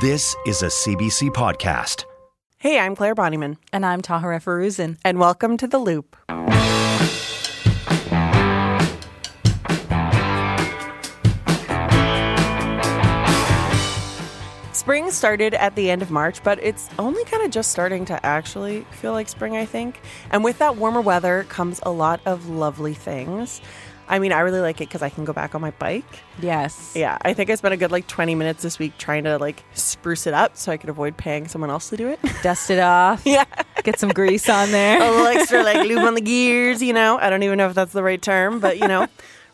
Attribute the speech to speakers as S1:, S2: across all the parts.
S1: This is a CBC podcast.
S2: Hey, I'm Clare Bonnyman,
S3: And I'm Tahirih Foroozan.
S2: and welcome to The Loop. Spring started at the end of March, but it's only kind of just starting to actually feel like spring, I think. And with that warmer weather comes a lot of lovely things. I mean, I really like it because I can go back on my bike.
S3: Yes.
S2: Yeah, I think I spent a good like 20 minutes this week trying to like spruce it up so I could avoid paying someone else to do it.
S3: Dust it off.
S2: yeah.
S3: Get some grease on there.
S2: a little extra like lube on the gears, you know. I don't even know if that's the right term, but you know,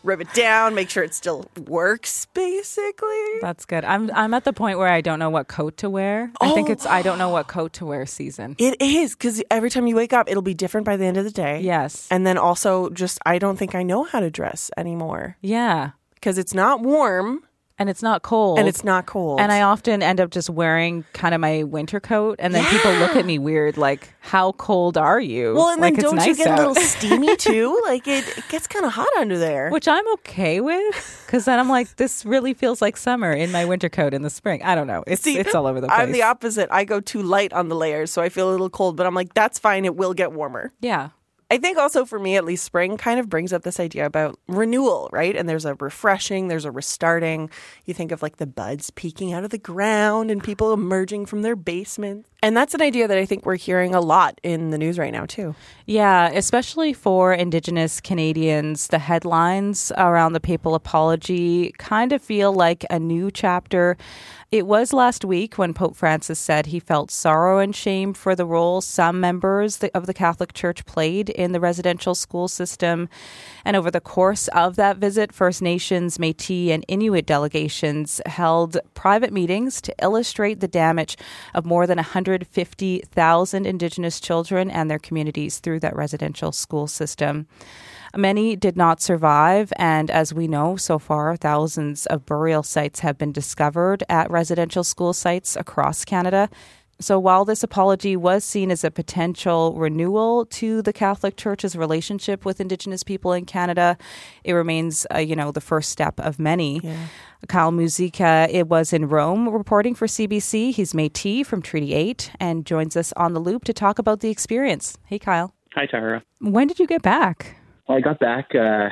S2: rub it down, make sure it still works basically.
S3: That's good. I'm I'm at the point where I don't know what coat to wear. I think
S2: Oh.
S3: it's I don't know what coat to wear season.
S2: It is cuz every time you wake up it'll be different by the end of the day.
S3: Yes.
S2: And then also just I don't think I know how to dress anymore
S3: Yeah.
S2: cuz it's not warm
S3: And it's not cold.
S2: and it's not cold.
S3: And I often end up just wearing kind of my winter coat, and then people look at me weird, like, "How cold are you?"
S2: well, and
S3: like
S2: then don't
S3: it's
S2: you get
S3: out.
S2: a little steamy too? like it, it gets kind of hot under there.
S3: Which I'm okay with, because then I'm like, this really feels like summer in my winter coat in the spring. I don't know. It's
S2: See,
S3: it's all over the place.
S2: I'm the opposite. I go too light on the layers, so I feel a little cold, but I'm like, that's fine. It will get warmer.
S3: yeah.
S2: I think also for me, at least, spring kind of brings up this idea about renewal, right? And there's a refreshing, there's a restarting. You think of like the buds peeking out of the ground and people emerging from their basement. And that's an idea that I think we're hearing a lot in the news right now, too.
S3: Yeah, especially for Indigenous Canadians, the headlines around the papal apology kind of feel like a new chapter. It was last week when Pope Francis said he felt sorrow and shame for the role some members of the Catholic Church played in the residential school system. And over the course of that visit, First Nations, Metis, and Inuit delegations held private meetings to illustrate the damage of more than 150,000 Indigenous children and their communities through that residential school system. Many did not survive, and as we know so far, thousands of burial sites have been discovered at residential school sites across Canada. So while this apology was seen as a potential renewal to the Catholic Church's relationship with Indigenous people in Canada, it remains, uh, you know, the first step of many. Kyle Muzyka, it was in Rome reporting for CBC. He's Métis from Treaty 8 and joins us on the loop to talk about the experience. Hey, Kyle.
S4: Hi, Tara.
S3: When did you get back?
S4: Well, I got back uh,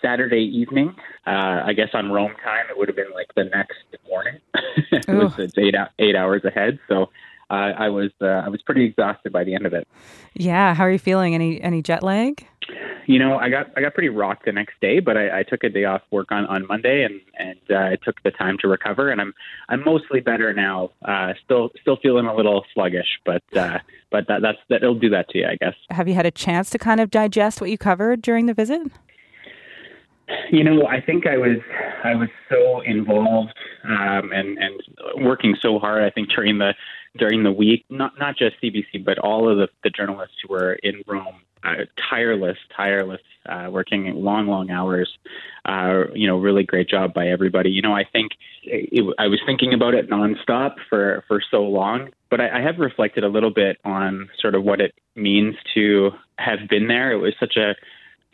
S4: Saturday evening. Uh, I guess on Rome time, it would have been like the next morning. it was it's eight eight hours ahead, so uh, I was uh, I was pretty exhausted by the end of it.
S3: Yeah, how are you feeling? Any any jet lag?
S4: You know, I got I got pretty rocked the next day, but I, I took a day off work on, on Monday and and uh, I took the time to recover, and I'm I'm mostly better now. Uh, still still feeling a little sluggish, but uh, but that that's that it'll do that to you, I guess.
S3: Have you had a chance to kind of digest what you covered during the visit?
S4: You know, I think I was I was so involved um, and and working so hard. I think during the during the week, not not just CBC, but all of the, the journalists who were in Rome, uh, tireless, tireless, uh, working long, long hours. Uh, you know, really great job by everybody. You know, I think it, I was thinking about it nonstop for for so long, but I, I have reflected a little bit on sort of what it means to have been there. It was such a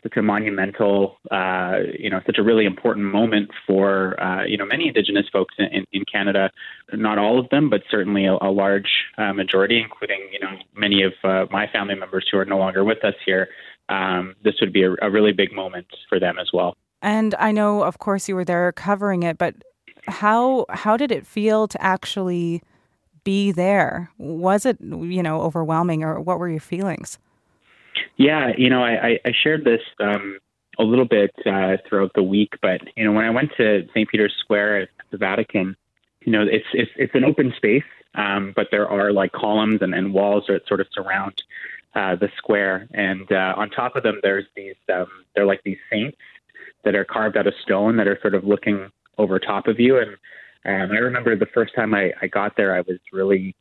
S4: such a monumental, uh, you know, such a really important moment for, uh, you know, many Indigenous folks in, in Canada. Not all of them, but certainly a, a large uh, majority, including, you know, many of uh, my family members who are no longer with us here. Um, this would be a, a really big moment for them as well.
S3: And I know, of course, you were there covering it, but how how did it feel to actually be there? Was it you know overwhelming, or what were your feelings?
S4: Yeah, you know, I, I- shared this um, a little bit uh, throughout the week, but you know, when I went to St. Peter's Square at the Vatican, you know, it's it's it's an open space, um, but there are like columns and, and walls that sort of surround uh, the square, and uh, on top of them, there's these um, they're like these saints that are carved out of stone that are sort of looking over top of you, and um, I remember the first time I, I got there, I was really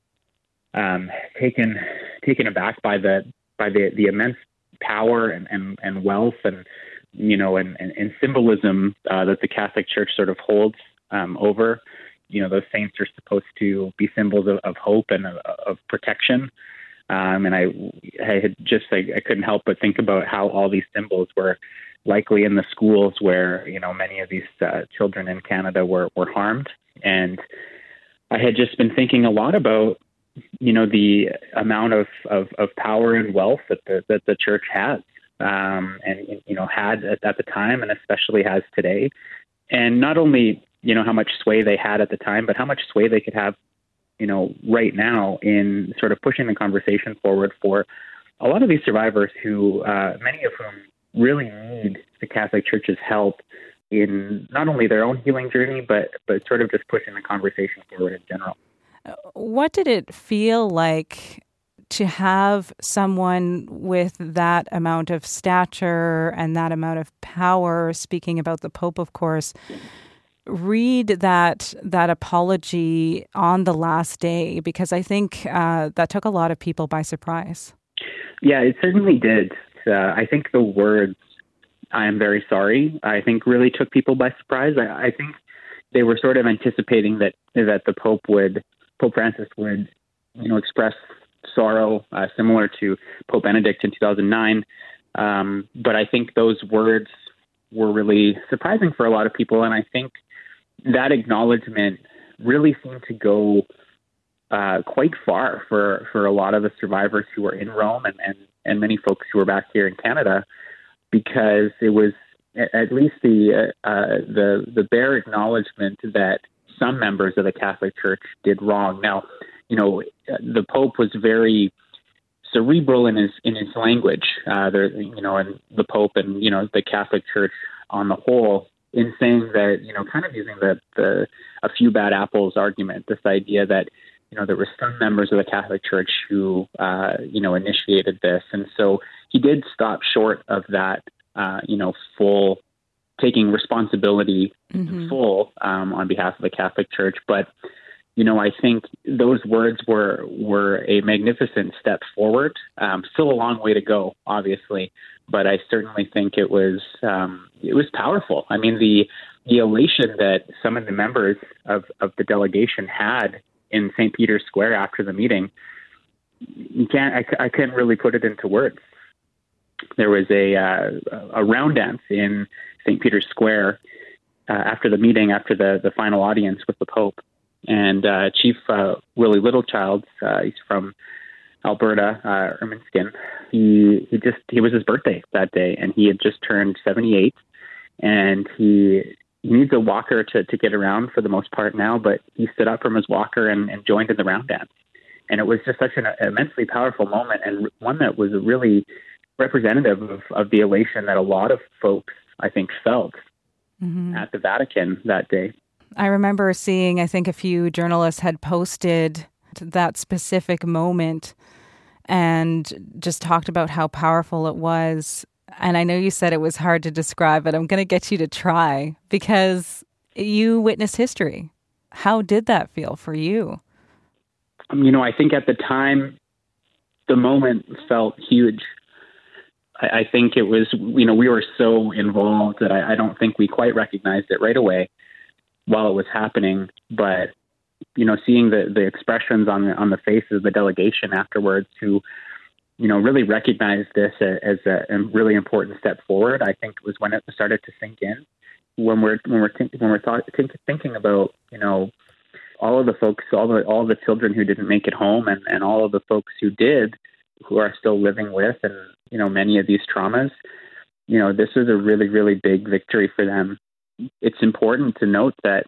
S4: um, taken taken aback by the by the the immense power and and, and wealth and you know and and, and symbolism uh, that the Catholic Church sort of holds um, over. You know, those saints are supposed to be symbols of, of hope and of, of protection. Um, and I, I had just I, I couldn't help but think about how all these symbols were likely in the schools where you know many of these uh, children in Canada were were harmed and I had just been thinking a lot about, you know, the amount of, of, of power and wealth that the, that the church has, um, and, you know, had at, at the time and especially has today. And not only, you know, how much sway they had at the time, but how much sway they could have, you know, right now in sort of pushing the conversation forward for a lot of these survivors who, uh, many of whom really need the Catholic Church's help in not only their own healing journey, but but sort of just pushing the conversation forward in general.
S3: What did it feel like to have someone with that amount of stature and that amount of power, speaking about the Pope, of course, read that that apology on the last day? Because I think uh, that took a lot of people by surprise.
S4: Yeah, it certainly did. Uh, I think the words I am very sorry. I think really took people by surprise. I, I think they were sort of anticipating that that the Pope would Pope Francis would you know express sorrow uh, similar to Pope Benedict in 2009. Um, but I think those words were really surprising for a lot of people, and I think that acknowledgement really seemed to go uh, quite far for for a lot of the survivors who were in Rome and and, and many folks who were back here in Canada because it was at least the uh, the the bare acknowledgement that some members of the Catholic Church did wrong. Now, you know, the Pope was very cerebral in his in his language. Uh, there, you know, and the Pope and you know the Catholic Church on the whole, in saying that you know, kind of using the the a few bad apples argument. This idea that you know there were some members of the Catholic Church who uh, you know initiated this, and so he did stop short of that, uh, you know, full taking responsibility mm-hmm. full um, on behalf of the Catholic Church. But you know, I think those words were were a magnificent step forward. Um, still a long way to go, obviously, but I certainly think it was um, it was powerful. I mean, the the elation that some of the members of, of the delegation had in St. Peter's Square after the meeting, you can't I, I can't really put it into words there was a uh, a round dance in St. Peter's Square uh, after the meeting, after the the final audience with the Pope, and uh, Chief uh, Willie Littlechild, uh, he's from Alberta, uh, Ermineskin. He he just he was his birthday that day, and he had just turned 78, and he he needs a walker to to get around for the most part now, but he stood up from his walker and, and joined in the round dance. And it was just such an immensely powerful moment, and one that was really representative of, of the elation that a lot of folks, I think, felt mm-hmm. at the Vatican that day.
S3: I remember seeing, I think a few journalists had posted that specific moment and just talked about how powerful it was. And I know you said it was hard to describe, but I'm going to get you to try because you witnessed history. How did that feel for you?
S4: Um, you know, I think at the time, the moment felt huge. I, I think it was, you know, we were so involved that I, I don't think we quite recognized it right away while it was happening. But you know, seeing the the expressions on the on the faces of the delegation afterwards, who you know really recognized this as a, a really important step forward, I think was when it started to sink in. When we're when we're think, when we're thought, think, thinking about you know all of the folks, all the all the children who didn't make it home, and and all of the folks who did, who are still living with and you know many of these traumas you know this is a really really big victory for them it's important to note that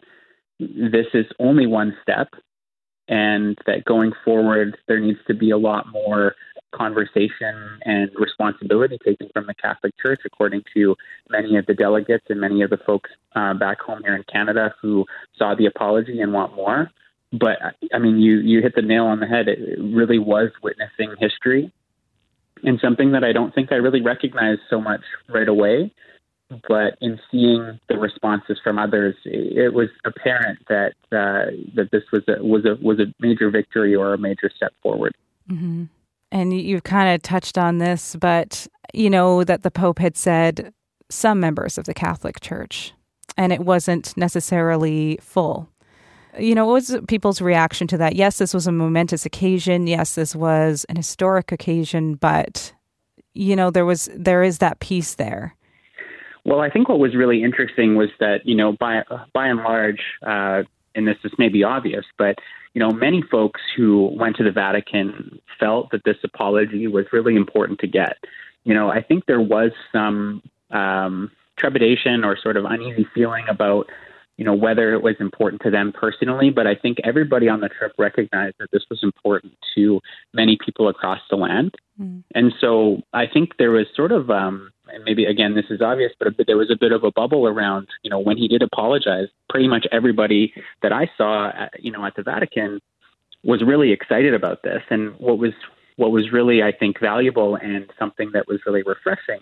S4: this is only one step and that going forward there needs to be a lot more conversation and responsibility taken from the Catholic Church, according to many of the delegates and many of the folks uh, back home here in Canada who saw the apology and want more. But I mean, you you hit the nail on the head. It really was witnessing history, and something that I don't think I really recognized so much right away. But in seeing the responses from others, it was apparent that uh, that this was a was a was a major victory or a major step forward.
S3: Mm-hmm. And you've kind of touched on this, but you know that the Pope had said some members of the Catholic Church, and it wasn't necessarily full you know, what was people's reaction to that? Yes, this was a momentous occasion. Yes, this was an historic occasion, but you know, there was there is that piece there.
S4: Well, I think what was really interesting was that you know, by by and large, uh, and this this may be obvious, but you know, many folks who went to the Vatican felt that this apology was really important to get. You know, I think there was some um, trepidation or sort of uneasy feeling about, you know, whether it was important to them personally. But I think everybody on the trip recognized that this was important to many people across the land. Mm. And so I think there was sort of, um, and maybe again this is obvious, but there was a bit of a bubble around, you know, when he did apologize. Pretty much everybody that I saw, at, you know, at the Vatican was really excited about this. And what was what was really, I think, valuable and something that was really refreshing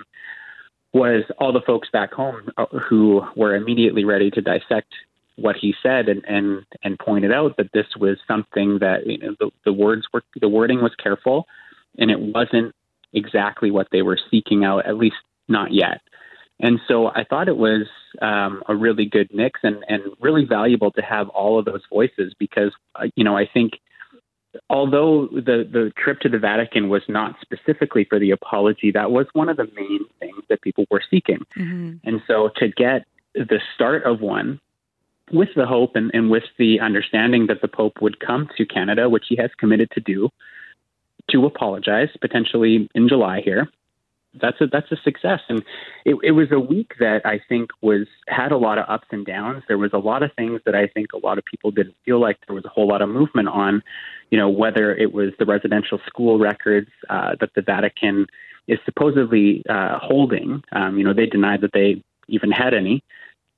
S4: was all the folks back home uh, who were immediately ready to dissect what he said and and and pointed out that this was something that you know the, the words were the wording was careful and it wasn't exactly what they were seeking out at least not yet. And so I thought it was um, a really good mix and, and really valuable to have all of those voices because, uh, you know, I think although the, the trip to the Vatican was not specifically for the apology, that was one of the main things that people were seeking. Mm-hmm. And so to get the start of one with the hope and, and with the understanding that the Pope would come to Canada, which he has committed to do, to apologize potentially in July here, that's a that's a success. And it, it was a week that I think was had a lot of ups and downs. There was a lot of things that I think a lot of people didn't feel like there was a whole lot of movement on. You know, whether it was the residential school records uh, that the Vatican is supposedly uh, holding. Um, you know, they denied that they even had any.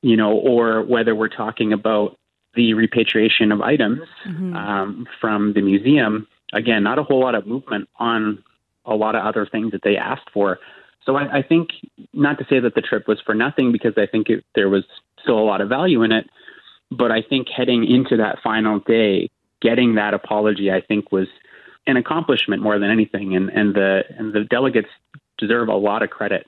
S4: You know, or whether we're talking about the repatriation of items mm-hmm. um, from the museum. Again, not a whole lot of movement on a lot of other things that they asked for. So I, I think not to say that the trip was for nothing because I think it, there was still a lot of value in it, but I think heading into that final day, getting that apology, I think was an accomplishment more than anything, and and the and the delegates deserve a lot of credit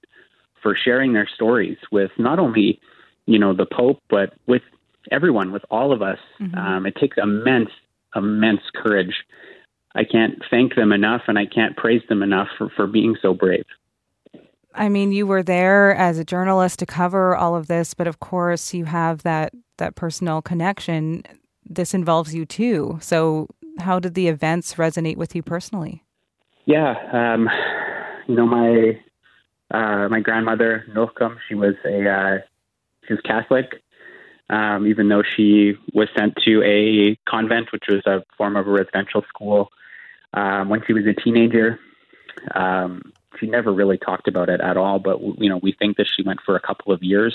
S4: for sharing their stories with not only you know the Pope but with everyone, with all of us. Mm-hmm. Um, it takes immense immense courage I can't thank them enough and I can't praise them enough for, for being so brave.
S3: I mean, you were there as a journalist to cover all of this, but of course you have that that personal connection. This involves you too. So, how did the events resonate with you personally?
S4: Yeah, um, you know, my uh, my grandmother Nolcom, she was a uh, she was Catholic, um, even though she was sent to a convent, which was a form of a residential school um, when she was a teenager. Um, she never really talked about it at all, but you know, we think that she went for a couple of years.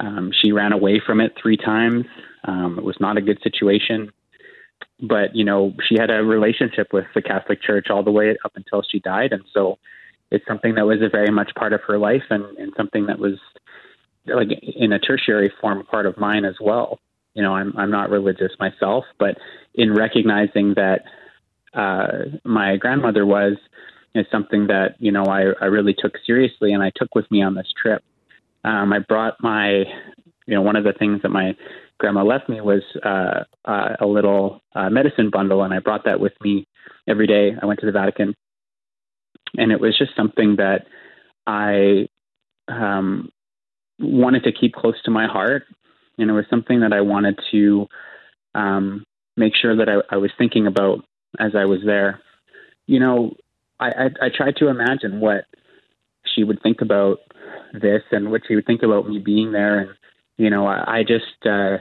S4: Um, she ran away from it three times. Um, it was not a good situation, but you know, she had a relationship with the Catholic Church all the way up until she died, and so it's something that was a very much part of her life, and, and something that was like in a tertiary form part of mine as well. You know, I'm I'm not religious myself, but in recognizing that uh, my grandmother was is something that you know I, I really took seriously and I took with me on this trip. Um, I brought my you know one of the things that my grandma left me was uh, uh, a little uh, medicine bundle, and I brought that with me every day. I went to the Vatican, and it was just something that I um, wanted to keep close to my heart, and it was something that I wanted to um, make sure that I, I was thinking about as I was there. You know, I, I, I tried to imagine what she would think about this and what she would think about me being there. And, you know, I, I just, uh,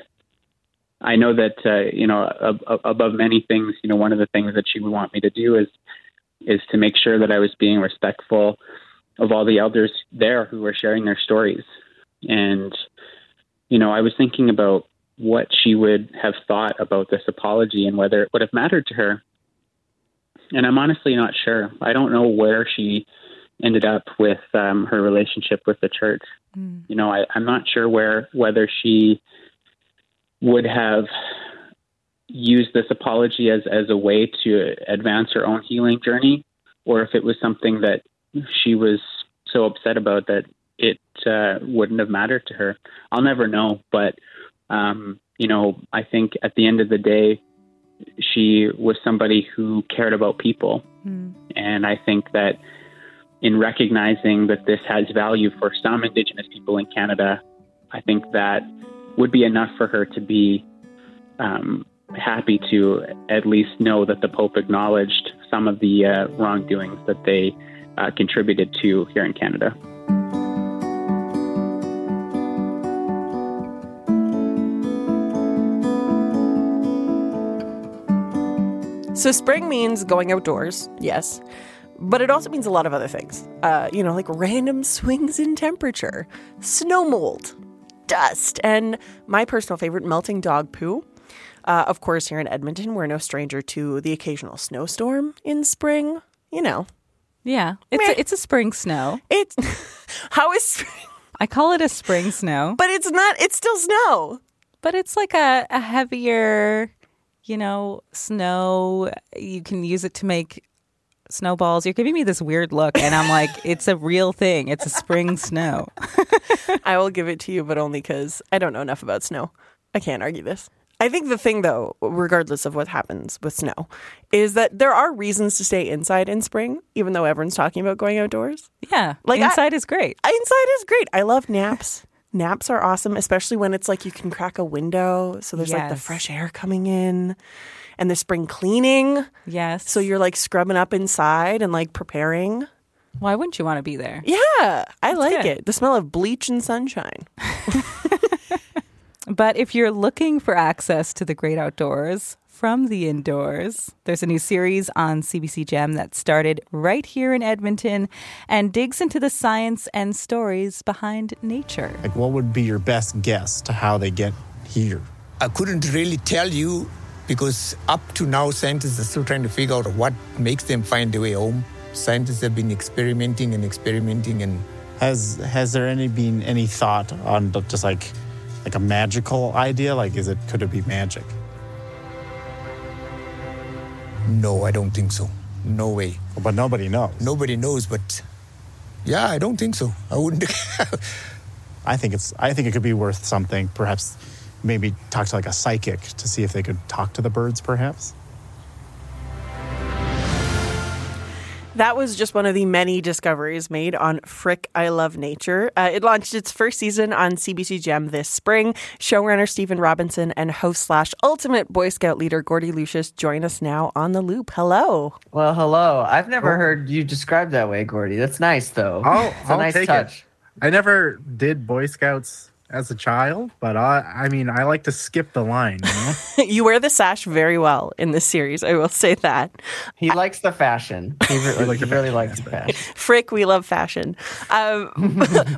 S4: I know that, uh, you know, ab- above many things, you know, one of the things that she would want me to do is, is to make sure that I was being respectful of all the elders there who were sharing their stories. And, you know, I was thinking about what she would have thought about this apology and whether it would have mattered to her and I'm honestly not sure. I don't know where she ended up with um, her relationship with the church. Mm. You know, I, I'm not sure where whether she would have used this apology as as a way to advance her own healing journey, or if it was something that she was so upset about that it uh, wouldn't have mattered to her. I'll never know, but um, you know, I think at the end of the day, she was somebody who cared about people. Mm. And I think that in recognizing that this has value for some Indigenous people in Canada, I think that would be enough for her to be um, happy to at least know that the Pope acknowledged some of the uh, wrongdoings that they uh, contributed to here in Canada.
S2: So spring means going outdoors, yes, but it also means a lot of other things. Uh, you know, like random swings in temperature, snow mold, dust, and my personal favorite, melting dog poo. Uh, of course, here in Edmonton, we're no stranger to the occasional snowstorm in spring. You know,
S3: Yeah, it's a, it's a spring snow.
S2: it's how is spring,
S3: I call it a spring snow,
S2: but it's not. It's still snow.
S3: but it's like a, a heavier, you know, snow. You can use it to make snowballs. You're giving me this weird look, and I'm like, it's a real thing. It's a spring snow.
S2: I will give it to you, but only because I don't know enough about snow. I can't argue this. I think the thing, though, regardless of what happens with snow, is that there are reasons to stay inside in spring, even though everyone's talking about going outdoors.
S3: Yeah,
S2: Like, I-
S3: inside is great.
S2: Inside is great. I love naps. naps are awesome, especially when it's like you can crack a window. So there's like the fresh air coming in and the spring cleaning.
S3: Yes.
S2: So you're like scrubbing up inside and like preparing.
S3: why wouldn't you want to be there?
S2: Yeah, I like
S3: good.
S2: it. The smell of bleach and sunshine.
S3: But if you're looking for access to the great outdoors from the indoors, there's a new series on CBC Gem that started right here in Edmonton and digs into the science and stories behind nature.
S5: Like, what would be your best guess to how they get here?
S6: I couldn't really tell you because up to now, scientists are still trying to figure out what makes them find their way home. Scientists have been experimenting and experimenting, and
S5: Has has there any been any thought on the- just like like a magical idea? Like, is it could it be magic?
S6: no, I don't think so. No way.
S5: But nobody knows.
S6: Nobody knows, but yeah, I don't think so. I wouldn't.
S5: I think it's. I think it could be worth something. Perhaps, maybe talk to like a psychic to see if they could talk to the birds. Perhaps.
S2: That was just one of the many discoveries made on Frick I Love Nature. Uh, it launched its first season on CBC Gem this spring. Showrunner Stephen Robinson and host slash ultimate Boy Scout leader Gordie Lucius join us now on the loop. Hello.
S7: Well, hello. I've never heard you described that way, Gordie. That's nice, though.
S8: Oh, I'll,
S7: it's a
S8: I'll
S7: nice
S8: take
S7: touch.
S8: it. I never did Boy Scouts as a child, but I, I mean, I like to skip the line. You know,
S2: you wear the sash very well in this series, I will say that.
S7: He likes the fashion. He, re-
S8: like
S7: he
S8: the
S7: really
S8: fashion
S7: likes the fashion.
S2: Frick, we love fashion. Um,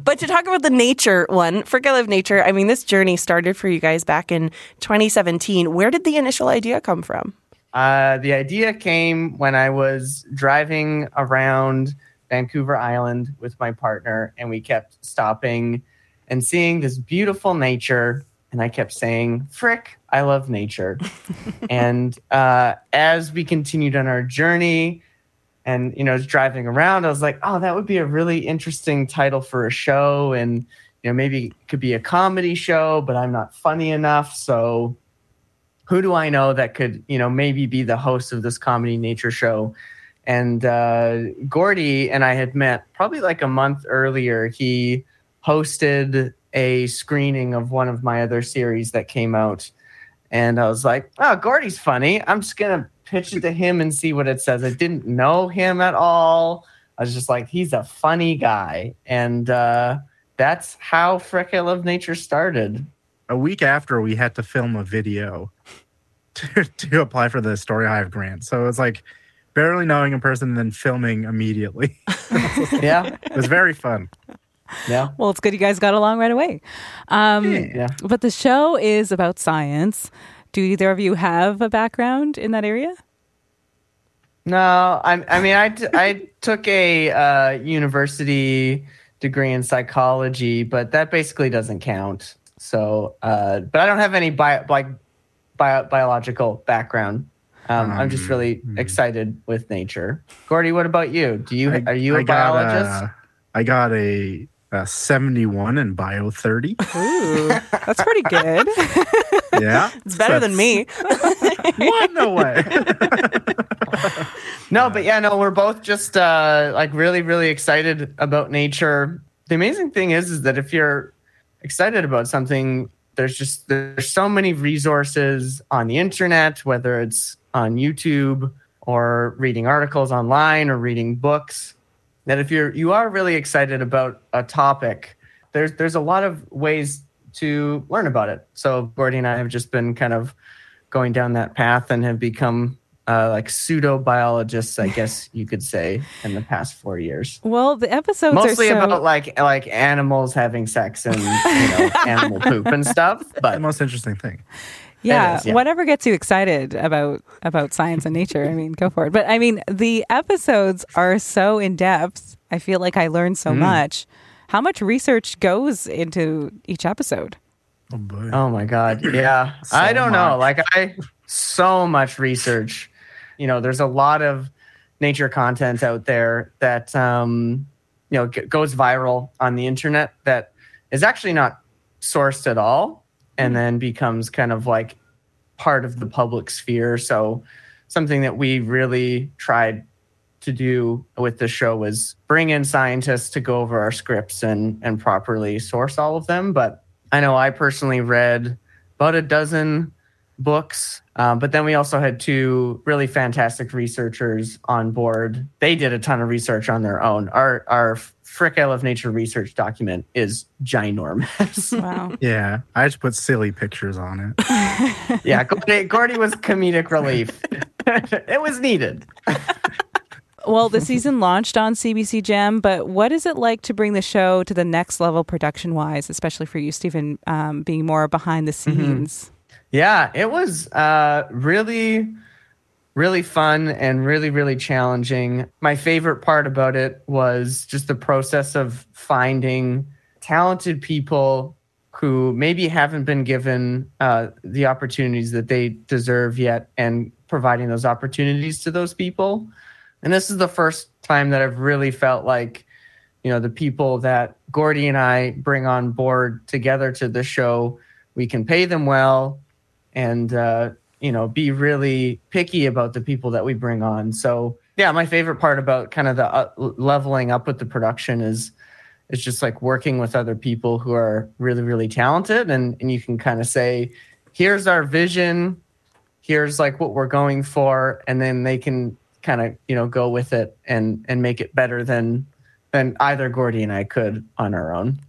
S2: but to talk about the nature one, Frick, I Love Nature, I mean, this journey started for you guys back in 2017. Where did the initial idea come from?
S7: Uh, the idea came when I was driving around Vancouver Island with my partner, and we kept stopping and seeing this beautiful nature. And I kept saying, Frick, I love nature. and uh, as we continued on our journey, and you know, was driving around, I was like, "Oh, that would be a really interesting title for a show, and you know, maybe it could be a comedy show, but I'm not funny enough, so who do I know that could, you know, maybe be the host of this comedy nature show? And uh, Gordie and I had met probably like a month earlier. He hosted a screening of one of my other series that came out. And I was like, oh, Gordie's funny. I'm just going to pitch it to him and see what it says. I didn't know him at all. I was just like, he's a funny guy. And uh, that's how Frick I Love Nature started.
S8: a week after we had to film a video to, to apply for the Story Hive grant, so it was like barely knowing a person and then filming immediately.
S7: Yeah.
S8: it was very fun.
S7: Yeah.
S3: Well, it's good you guys got along right away. Um,
S7: Yeah.
S3: But the show is about science. Do either of you have a background in that area?
S7: No, I, I mean, I, t- I took a uh, university degree in psychology, but that basically doesn't count. So, uh, but I don't have any bio, like bio, biological background. Um, I'm just really excited with nature. Gordie, what about you? Do you
S8: I-
S7: are you a
S8: I
S7: biologist?
S8: uh, I got a, a 71 and Bio 30.
S3: Ooh, that's pretty good.
S8: Yeah.
S2: It's better than me.
S8: what? No way.
S7: No, but yeah, no, we're both just uh, like really, really excited about nature. The amazing thing is, is that if you're excited about something, there's just there's so many resources on the internet, whether it's on YouTube or reading articles online or reading books, that if you're you are really excited about a topic, there's there's a lot of ways to learn about it. So Gordie and I have just been kind of going down that path and have become uh, like pseudo biologists, I guess you could say, in the past four years.
S3: Well, the episodes
S7: Mostly
S3: are so,
S7: about like like animals having sex and you know animal poop and stuff. But the
S8: most interesting thing.
S3: Yeah,
S7: yeah.
S3: whatever gets you excited about about science and nature. I mean, go for it. But I mean, the episodes are so in depth. I feel like I learned so much. How much research goes into each episode?
S8: Oh boy.
S7: oh my god, yeah,
S8: So
S7: I don't know. Like I so much research. You know, there's a lot of nature content out there that um, you know g- goes viral on the internet that is actually not sourced at all, and hmm. then becomes kind of like part of the public sphere. So something that we really tried to do with the show was bring in scientists to go over our scripts and and properly source all of them. But I know I personally read about a dozen books, um, but then we also had two really fantastic researchers on board. They did a ton of research on their own. Our our Frick I Love Nature research document is ginormous.
S3: Wow.
S8: Yeah, I just put silly pictures on it.
S7: yeah, Gordie, Gordie was comedic relief. it was needed.
S3: well, the season launched on CBC Gem, but what is it like to bring the show to the next level production wise, especially for you, Stephen, um, being more behind the scenes?
S7: Yeah, it was uh, really, really fun and really, really challenging. My favorite part about it was just the process of finding talented people who maybe haven't been given uh, the opportunities that they deserve yet and providing those opportunities to those people. And this is the first time that I've really felt like, you know, the people that Gordie and I bring on board together to the show, we can pay them well and uh, you know be really picky about the people that we bring on. So yeah, my favorite part about kind of the uh, leveling up with the production is is just like working with other people who are really really talented, and and you can kind of say, here's our vision, here's like what we're going for, and then they can kind of you know go with it and and make it better than than either Gordie and I could on our own.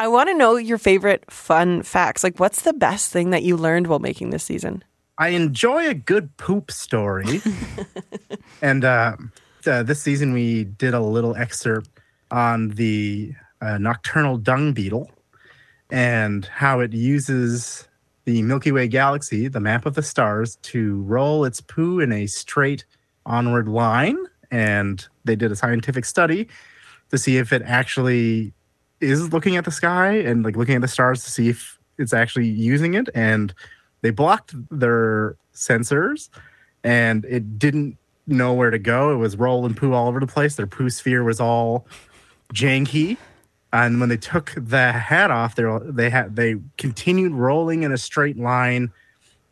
S2: I want to know your favorite fun facts. Like, what's the best thing that you learned while making this season?
S8: I enjoy a good poop story. and uh, uh, this season we did a little excerpt on the uh, nocturnal dung beetle and how it uses the Milky Way galaxy, the map of the stars, to roll its poo in a straight onward line. And they did a scientific study to see if it actually is looking at the sky and like looking at the stars to see if it's actually using it. And they blocked their sensors and it didn't know where to go. It was rolling poo all over the place. Their poo sphere was all janky. And when they took the hat off, they they had they continued rolling in a straight line,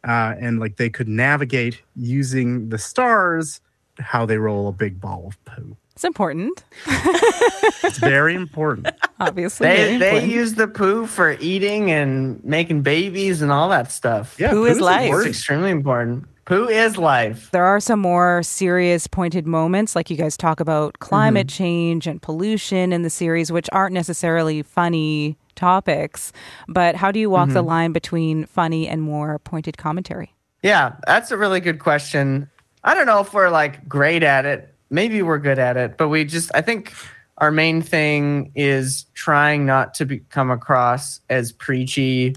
S8: uh, and like they could navigate using the stars how they roll a big ball of poo.
S3: It's important,
S8: It's very important.
S3: obviously. very
S7: They they
S3: important.
S7: use the poo for eating and making babies and all that stuff.
S8: Yeah,
S2: Poo is
S8: poo's
S2: life.
S7: It's
S8: important.
S7: extremely important. Poo is life.
S3: there are some more serious pointed moments like you guys talk about climate mm-hmm. change and pollution in the series which aren't necessarily funny topics but how do you walk the mm-hmm. line between funny and more pointed commentary
S7: Yeah, that's a really good question. I don't know if we're like great at it. Maybe we're good at it, but we just I think our main thing is trying not to be, come across as preachy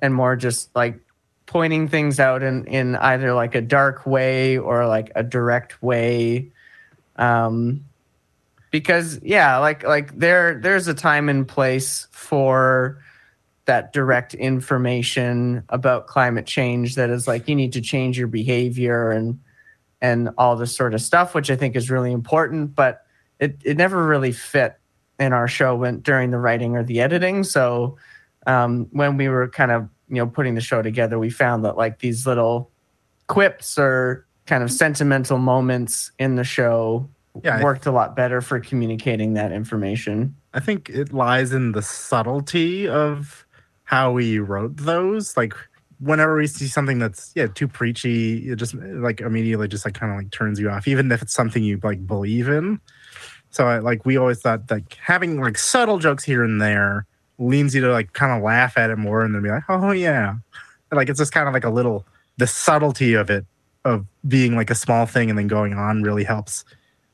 S7: and more just like pointing things out in in either like a dark way or like a direct way. Um because yeah, like like there there's a time and place for that direct information about climate change that is like you need to change your behavior and and all this sort of stuff which i think is really important but it, it never really fit in our show when during the writing or the editing. So um, when we were kind of you know putting the show together we found that like these little quips or kind of sentimental moments in the show
S8: Yeah,
S7: worked a lot better for communicating that information.
S8: I think it lies in the subtlety of how we wrote those. Like whenever we see something that's yeah too preachy, it just like immediately just like kind of like turns you off, even if it's something you like believe in. So I, like we always thought like having like subtle jokes here and there leans you to like kind of laugh at it more and then be like, oh yeah, like it's just kind of like a little the subtlety of it of being like a small thing and then going on really helps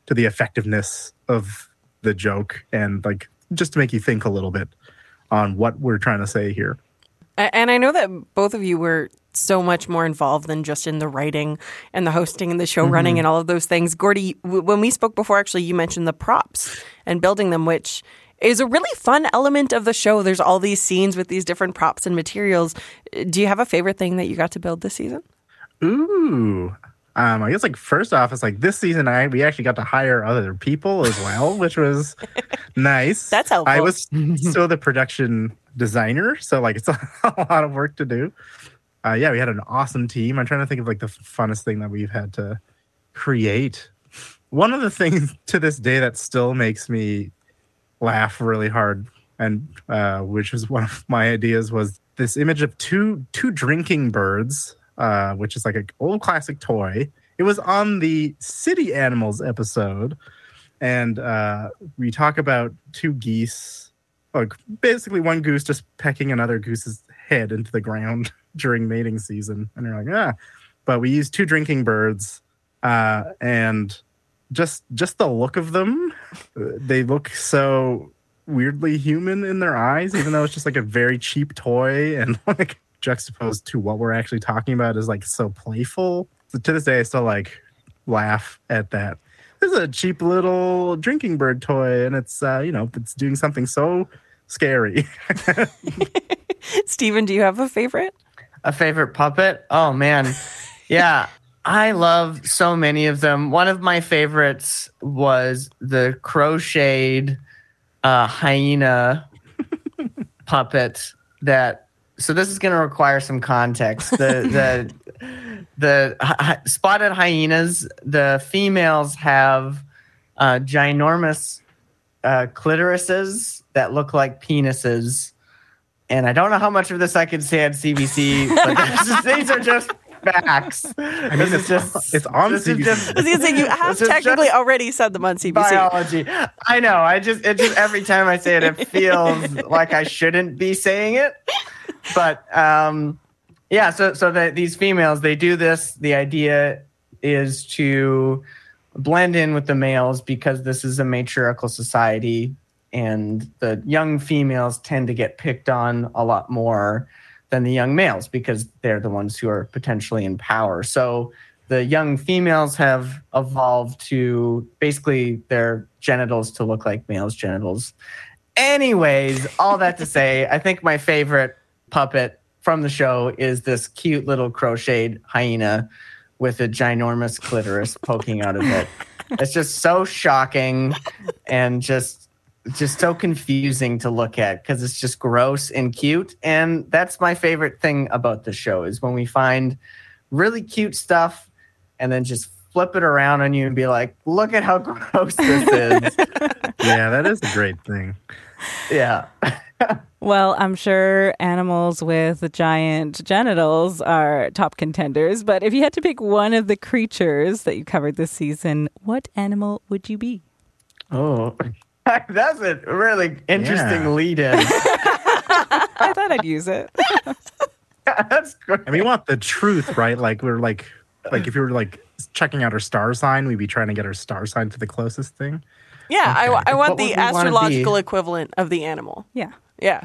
S8: to the effectiveness of the joke and like just to make you think a little bit on what we're trying to say here.
S2: A- And I know that both of you were so much more involved than just in the writing and the hosting and the show running mm-hmm. and all of those things. Gordie, w- when we spoke before, actually, you mentioned the props and building them, which is a really fun element of the show. There's all these scenes with these different props and materials. Do you have a favorite thing that you got to build this season?
S8: Ooh. Um, I guess like first off, it's like this season I we actually got to hire other people as well, which was nice.
S2: That's helpful.
S8: I was still the production designer, so like it's a, lot of work to do. Uh, yeah, we had an awesome team. I'm trying to think of like the funnest thing that we've had to create. One of the things to this day that still makes me laugh really hard, and uh, which was one of my ideas, was this image of two two drinking birds, uh, which is like an old classic toy. It was on the City Animals episode, and uh, we talk about two geese, like basically one goose just pecking another goose's head into the ground during mating season, and you're like, ah. But we use two drinking birds, uh, and just just the look of them, uh, they look so weirdly human in their eyes, even though it's just like a very cheap toy and like juxtaposed to what we're actually talking about is like so playful. So to this day, I still like laugh at that. This is a cheap little drinking bird toy, and it's uh, you know it's doing something so scary.
S2: Stephen, do you have a favorite?
S7: A favorite puppet? Oh man. Yeah. I love so many of them. One of my favorites was the crocheted uh, hyena puppet that so this is going to require some context. The the the hy- hy- spotted hyenas, the females have uh, ginormous uh, clitorises that look like penises. And I don't know how much of this I can say on CBC, but this is- these are just facts.
S8: I mean, it's, just, it's on
S7: this
S8: CBC.
S7: just-
S2: I was gonna say you have technically already said them on CBC.
S7: biology. I know. I just it just every time I say it, it feels like I shouldn't be saying it. But um, yeah. So so that these females they do this. The idea is to blend in with the males because this is a matriarchal society, and the young females tend to get picked on a lot more than the young males because they're the ones who are potentially in power. So the young females have evolved to basically their genitals to look like males' genitals. Anyways, all that to say, I think my favorite puppet from the show is this cute little crocheted hyena with a ginormous clitoris poking out of it. It's just so shocking and just just so confusing to look at because it's just gross and cute. And that's my favorite thing about the show is when we find really cute stuff and then just flip it around on you and be like, look at how gross this is.
S8: yeah, that is a great thing.
S7: yeah.
S3: Well, I'm sure animals with giant genitals are top contenders, but if you had to pick one of the creatures that you covered this season, what animal would you be?
S7: Oh. That's a really interesting
S8: Yeah.
S7: lead in.
S3: I thought I'd use it.
S7: That's great.
S8: And we want the truth, right? Like we're like like if you were like checking out our star sign, we'd be trying to get our star sign to the closest thing.
S2: Yeah, I, I want
S7: What
S2: the
S7: would we wanna
S2: astrological equivalent of the animal.
S3: Yeah.
S2: Yeah.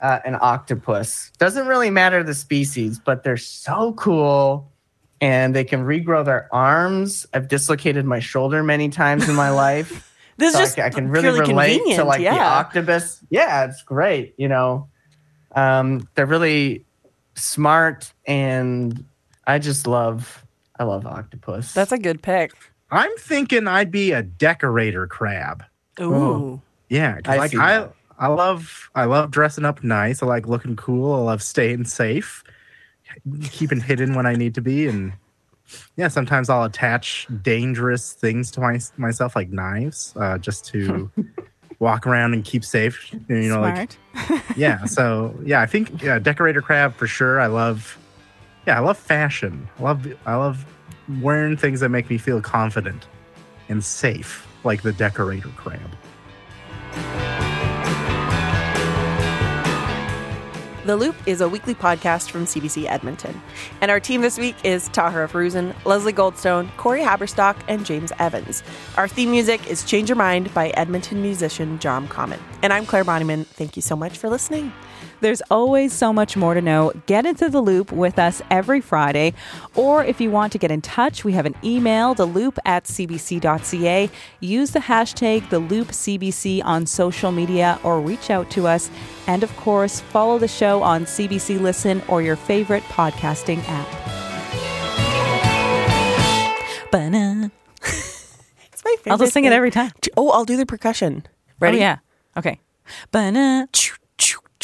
S7: uh, an octopus. Doesn't really matter the species, but they're so cool and they can regrow their arms. I've dislocated my shoulder many times in my life.
S2: This
S7: so
S2: is
S7: I
S2: just
S7: ca- I, can really relate to
S2: convenient,
S7: like the octopus. Yeah, it's great. You know, um, they're really smart and I just love, I love octopus.
S2: That's a good pick.
S8: I'm thinking I'd be a decorator crab.
S2: Ooh.
S8: yeah,
S7: I
S8: like I
S7: that.
S8: I love I love dressing up nice. I like looking cool. I love staying safe, keeping hidden when I need to be, and yeah, sometimes I'll attach dangerous things to my myself, like knives, uh, just to walk around and keep safe. You know, like yeah. So yeah, I think yeah, decorator crab for sure. I love yeah, I love fashion. I love I love wearing things that make me feel confident and safe, like the decorator crab.
S2: The Loop is a weekly podcast from CBC Edmonton. And our team this week is Tahirih Foroozan, Leslie Goldstone, Corey Haberstock, and James Evans. Our theme music is Change Your Mind by Edmonton musician John Common. And I'm Clare Bonnyman. Thank you so much for listening.
S3: There's always so much more to know. Get into the loop with us every Friday. Or if you want to get in touch, we have an email, the loop at cbc.ca. Use the hashtag the loop CBC on social media or reach out to us. And of course, follow the show on CBC Listen or your favorite podcasting app. Ba-na.
S2: It's my favorite.
S3: I'll just sing it every time.
S2: Oh, I'll do the percussion. Oh, Ready?
S3: Oh, yeah. Okay. Ba-na.